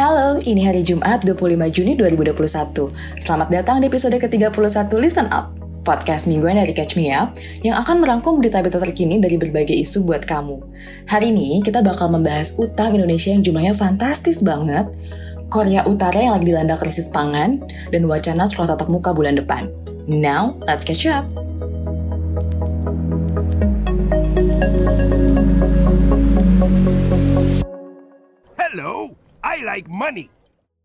Halo, ini hari Jumat 25 Juni 2021. Selamat datang di episode ke-31 Listen Up, podcast mingguan dari Catch Me Up yang akan merangkum berita-berita terkini dari berbagai isu buat kamu. Hari ini kita bakal membahas utang Indonesia yang jumlahnya fantastis banget, Korea Utara yang lagi dilanda krisis pangan, dan wacana sekolah tatap muka bulan depan. Now, let's catch up! Like money.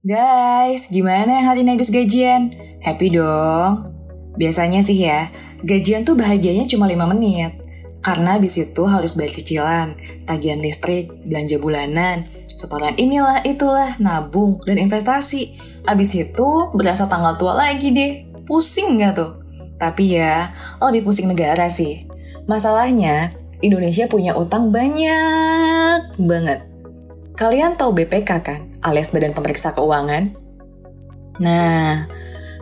Guys, gimana hari ini habis gajian? Happy dong? Biasanya sih ya, gajian tuh bahagianya cuma 5 menit. Karena habis itu harus bayar cicilan, tagihan listrik, belanja bulanan, setoran inilah, itulah, nabung, dan investasi. Abis itu berasa tanggal tua lagi deh. Pusing nggak tuh? Tapi ya, lebih pusing negara sih. Masalahnya, Indonesia punya utang banyak banget. Kalian tahu BPK kan, alias Badan Pemeriksa Keuangan? Nah,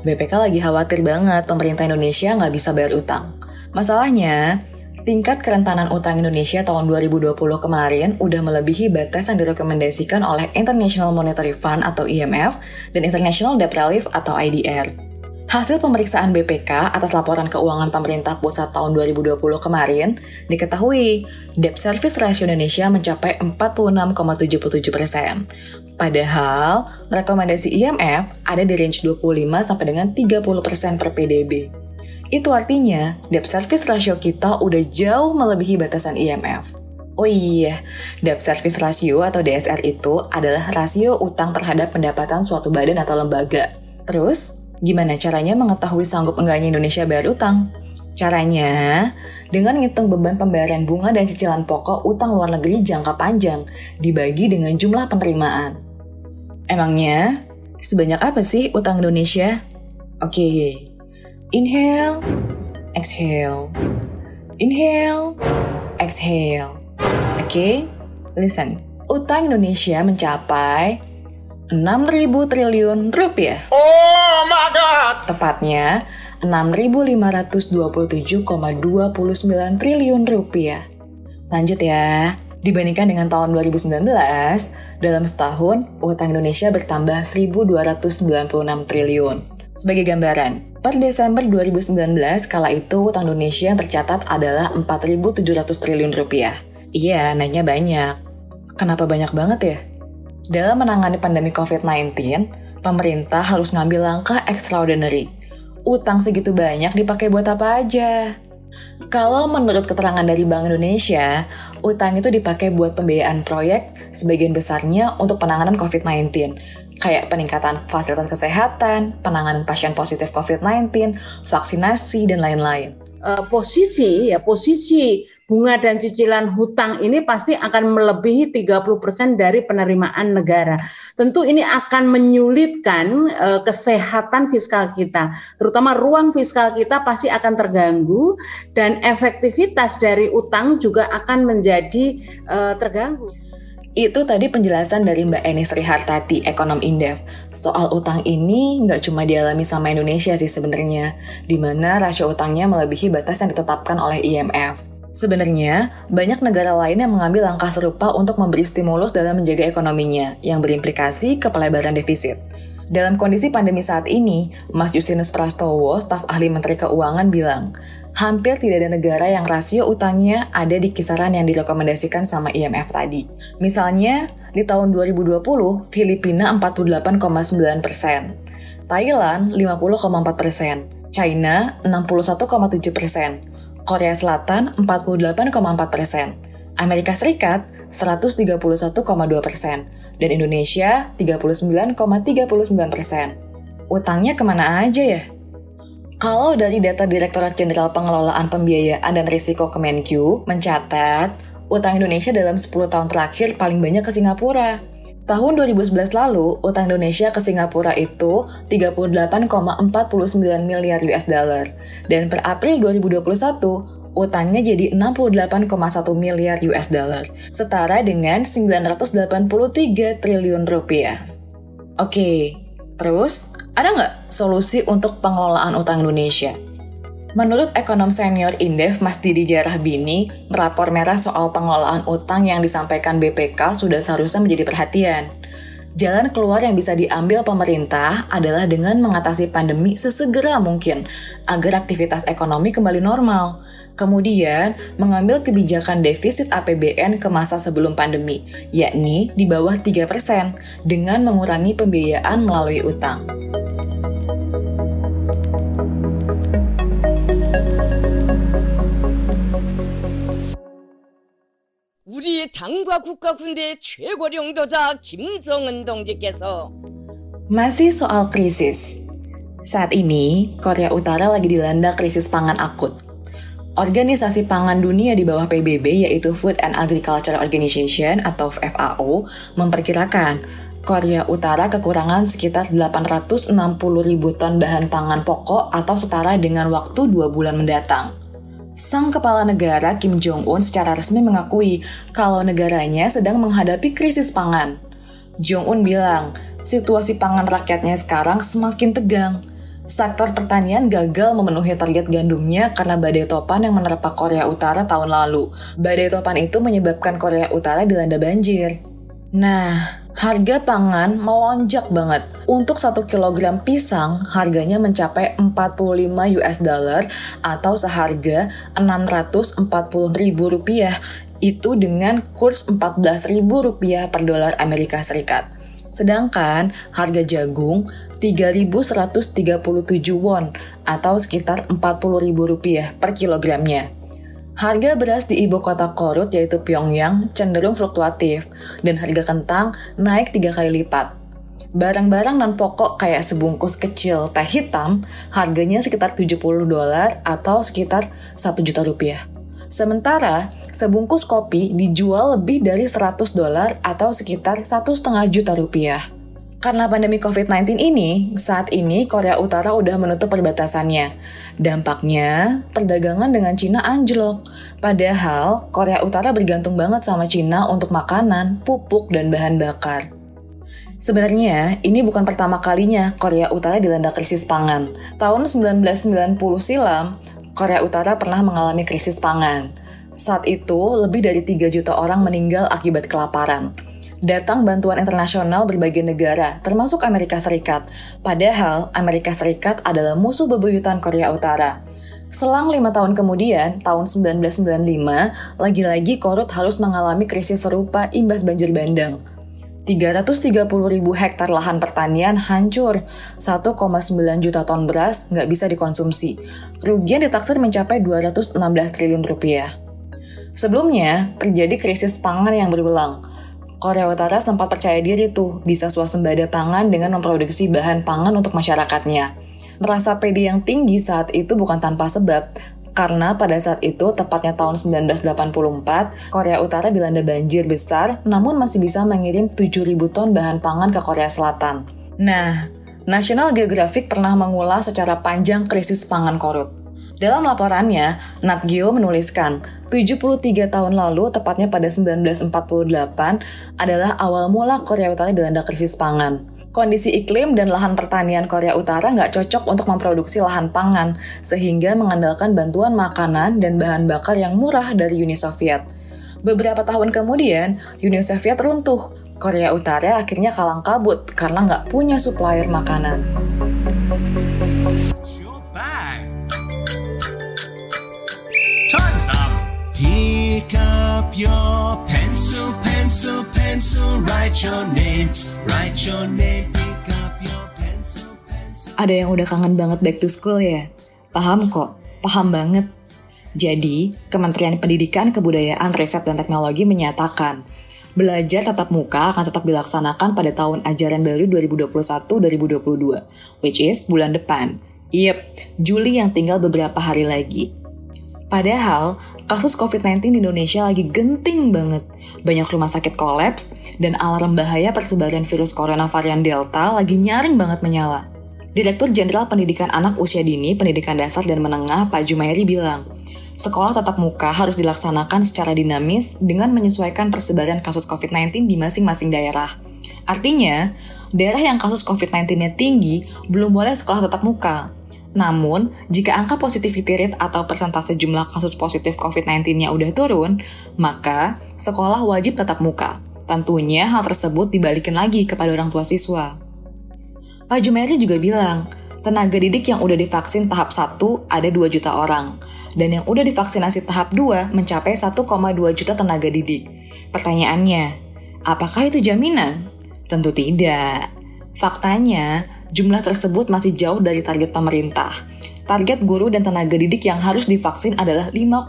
BPK lagi khawatir banget pemerintah Indonesia nggak bisa bayar utang. Masalahnya, tingkat kerentanan utang Indonesia tahun 2020 kemarin udah melebihi batas yang direkomendasikan oleh International Monetary Fund atau IMF dan International Debt Relief atau IDR. Hasil pemeriksaan BPK atas laporan keuangan pemerintah pusat tahun 2020 kemarin diketahui debt service ratio Indonesia mencapai 46,77 persen. Padahal rekomendasi IMF ada di range 25 sampai dengan 30 persen per PDB. Itu artinya debt service ratio kita udah jauh melebihi batasan IMF. Oh iya, debt service ratio atau DSR itu adalah rasio utang terhadap pendapatan suatu badan atau lembaga. Terus, Gimana caranya mengetahui sanggup enggaknya Indonesia bayar utang? Caranya, dengan ngitung beban pembayaran bunga dan cicilan pokok utang luar negeri jangka panjang, dibagi dengan jumlah penerimaan. Emangnya, sebanyak apa sih utang Indonesia? Oke, okay. inhale, exhale, inhale, exhale. Oke, okay? listen. Utang Indonesia mencapai 6.000 triliun rupiah. Oh my god! Tepatnya 6.527,29 triliun rupiah. Lanjut ya. Dibandingkan dengan tahun 2019, dalam setahun utang Indonesia bertambah 1.296 triliun. Sebagai gambaran, per Desember 2019 kala itu utang Indonesia yang tercatat adalah 4.700 triliun rupiah. Iya, naiknya banyak. Kenapa banyak banget ya? Dalam menangani pandemi COVID-19, pemerintah harus ngambil langkah extraordinary. Utang segitu banyak dipakai buat apa aja? Kalau menurut keterangan dari Bank Indonesia, utang itu dipakai buat pembiayaan proyek sebagian besarnya untuk penanganan COVID-19, kayak peningkatan fasilitas kesehatan, penanganan pasien positif COVID-19, vaksinasi, dan lain-lain. Uh, posisi ya posisi bunga dan cicilan hutang ini pasti akan melebihi 30% dari penerimaan negara. Tentu ini akan menyulitkan uh, kesehatan fiskal kita, terutama ruang fiskal kita pasti akan terganggu dan efektivitas dari utang juga akan menjadi uh, terganggu. Itu tadi penjelasan dari Mbak Eni Srihartati, ekonom Indef. Soal utang ini nggak cuma dialami sama Indonesia sih sebenarnya, di mana rasio utangnya melebihi batas yang ditetapkan oleh IMF. Sebenarnya, banyak negara lain yang mengambil langkah serupa untuk memberi stimulus dalam menjaga ekonominya, yang berimplikasi ke pelebaran defisit. Dalam kondisi pandemi saat ini, Mas Justinus Prastowo, staf ahli Menteri Keuangan bilang, hampir tidak ada negara yang rasio utangnya ada di kisaran yang direkomendasikan sama IMF tadi. Misalnya, di tahun 2020, Filipina 48,9 persen, Thailand 50,4 persen, China 61,7 persen, Korea Selatan 48,4 persen, Amerika Serikat 131,2 persen, dan Indonesia 39,39 persen. Utangnya ke mana aja ya? Kalau dari data Direktorat Jenderal Pengelolaan Pembiayaan dan Risiko Kemenkyu mencatat, utang Indonesia dalam 10 tahun terakhir paling banyak ke Singapura, Tahun 2011 lalu, utang Indonesia ke Singapura itu 38,49 miliar US dollar. Dan per April 2021, utangnya jadi 68,1 miliar US dollar, setara dengan 983 triliun rupiah. Oke, terus ada nggak solusi untuk pengelolaan utang Indonesia? Menurut ekonom senior Indef Mas Didi Jarah Bini, rapor merah soal pengelolaan utang yang disampaikan BPK sudah seharusnya menjadi perhatian. Jalan keluar yang bisa diambil pemerintah adalah dengan mengatasi pandemi sesegera mungkin agar aktivitas ekonomi kembali normal. Kemudian, mengambil kebijakan defisit APBN ke masa sebelum pandemi, yakni di bawah 3% dengan mengurangi pembiayaan melalui utang. 우리 당과 국가 군대의 최고령도자 김정은 동지께서 Masih soal krisis. Saat ini, Korea Utara lagi dilanda krisis pangan akut. Organisasi Pangan Dunia di bawah PBB yaitu Food and Agriculture Organization atau FAO memperkirakan Korea Utara kekurangan sekitar 860 ribu ton bahan pangan pokok atau setara dengan waktu dua bulan mendatang. Sang kepala negara Kim Jong-un secara resmi mengakui kalau negaranya sedang menghadapi krisis pangan. Jong-un bilang, situasi pangan rakyatnya sekarang semakin tegang. Sektor pertanian gagal memenuhi target gandumnya karena badai topan yang menerpa Korea Utara tahun lalu. Badai topan itu menyebabkan Korea Utara dilanda banjir. Nah, harga pangan melonjak banget. Untuk 1 kg pisang, harganya mencapai 45 US dollar atau seharga 640 ribu rupiah. Itu dengan kurs 14 ribu rupiah per dolar Amerika Serikat. Sedangkan harga jagung 3.137 won atau sekitar 40.000 rupiah per kilogramnya. Harga beras di ibu kota Korut yaitu Pyongyang cenderung fluktuatif dan harga kentang naik tiga kali lipat. Barang-barang non pokok kayak sebungkus kecil teh hitam harganya sekitar 70 dolar atau sekitar 1 juta rupiah. Sementara sebungkus kopi dijual lebih dari 100 dolar atau sekitar satu setengah juta rupiah. Karena pandemi COVID-19 ini, saat ini Korea Utara udah menutup perbatasannya. Dampaknya, perdagangan dengan Cina anjlok. Padahal, Korea Utara bergantung banget sama Cina untuk makanan, pupuk, dan bahan bakar. Sebenarnya, ini bukan pertama kalinya Korea Utara dilanda krisis pangan. Tahun 1990 silam, Korea Utara pernah mengalami krisis pangan. Saat itu, lebih dari 3 juta orang meninggal akibat kelaparan datang bantuan internasional berbagai negara, termasuk Amerika Serikat. Padahal, Amerika Serikat adalah musuh bebuyutan Korea Utara. Selang lima tahun kemudian, tahun 1995, lagi-lagi Korut harus mengalami krisis serupa imbas banjir bandang. 330 ribu hektar lahan pertanian hancur, 1,9 juta ton beras nggak bisa dikonsumsi. Kerugian ditaksir mencapai 216 triliun rupiah. Sebelumnya, terjadi krisis pangan yang berulang. Korea Utara sempat percaya diri tuh bisa swasembada pangan dengan memproduksi bahan pangan untuk masyarakatnya. Merasa pede yang tinggi saat itu bukan tanpa sebab, karena pada saat itu, tepatnya tahun 1984, Korea Utara dilanda banjir besar, namun masih bisa mengirim 7.000 ton bahan pangan ke Korea Selatan. Nah, National Geographic pernah mengulas secara panjang krisis pangan korut. Dalam laporannya, Nat Geo menuliskan, 73 tahun lalu, tepatnya pada 1948, adalah awal mula Korea Utara dilanda krisis pangan. Kondisi iklim dan lahan pertanian Korea Utara nggak cocok untuk memproduksi lahan pangan, sehingga mengandalkan bantuan makanan dan bahan bakar yang murah dari Uni Soviet. Beberapa tahun kemudian, Uni Soviet runtuh. Korea Utara akhirnya kalang kabut karena nggak punya supplier makanan. Up your pencil, pencil, pencil, write your name, write your name, pick up your pencil, pencil. Ada yang udah kangen banget back to school ya? Paham kok, paham banget. Jadi, Kementerian Pendidikan, Kebudayaan, Riset, dan Teknologi menyatakan, belajar tatap muka akan tetap dilaksanakan pada tahun ajaran baru 2021-2022, which is bulan depan. Yep, Juli yang tinggal beberapa hari lagi. Padahal, kasus COVID-19 di Indonesia lagi genting banget. Banyak rumah sakit kolaps, dan alarm bahaya persebaran virus corona varian Delta lagi nyaring banget menyala. Direktur Jenderal Pendidikan Anak Usia Dini, Pendidikan Dasar dan Menengah, Pak Jumairi bilang, sekolah tatap muka harus dilaksanakan secara dinamis dengan menyesuaikan persebaran kasus COVID-19 di masing-masing daerah. Artinya, daerah yang kasus COVID-19-nya tinggi belum boleh sekolah tatap muka, namun, jika angka positivity rate atau persentase jumlah kasus positif COVID-19-nya udah turun, maka sekolah wajib tetap muka. Tentunya hal tersebut dibalikin lagi kepada orang tua siswa. Pak Jumeri juga bilang, tenaga didik yang udah divaksin tahap 1 ada 2 juta orang, dan yang udah divaksinasi tahap 2 mencapai 1,2 juta tenaga didik. Pertanyaannya, apakah itu jaminan? Tentu tidak. Faktanya, jumlah tersebut masih jauh dari target pemerintah. Target guru dan tenaga didik yang harus divaksin adalah 5,6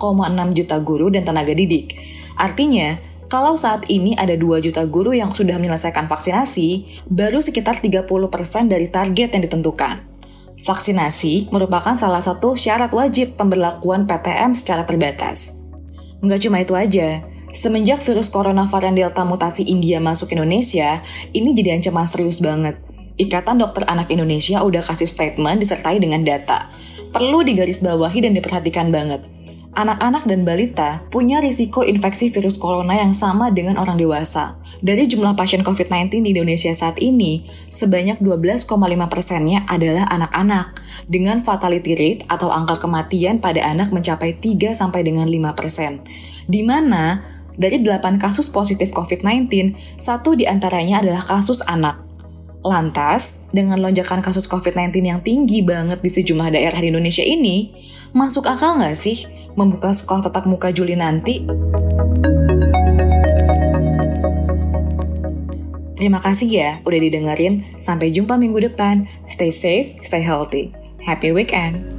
juta guru dan tenaga didik. Artinya, kalau saat ini ada 2 juta guru yang sudah menyelesaikan vaksinasi, baru sekitar 30% dari target yang ditentukan. Vaksinasi merupakan salah satu syarat wajib pemberlakuan PTM secara terbatas. Nggak cuma itu aja, semenjak virus corona varian Delta mutasi India masuk Indonesia, ini jadi ancaman serius banget. Ikatan Dokter Anak Indonesia udah kasih statement disertai dengan data. Perlu digarisbawahi dan diperhatikan banget anak-anak dan balita punya risiko infeksi virus corona yang sama dengan orang dewasa. Dari jumlah pasien COVID-19 di Indonesia saat ini, sebanyak 12,5 persennya adalah anak-anak, dengan fatality rate atau angka kematian pada anak mencapai 3 sampai dengan 5 persen. Di mana, dari 8 kasus positif COVID-19, satu di antaranya adalah kasus anak. Lantas, dengan lonjakan kasus COVID-19 yang tinggi banget di sejumlah daerah di Indonesia ini, masuk akal nggak sih membuka sekolah tatap muka Juli nanti? Terima kasih ya udah didengerin. Sampai jumpa minggu depan. Stay safe, stay healthy. Happy weekend.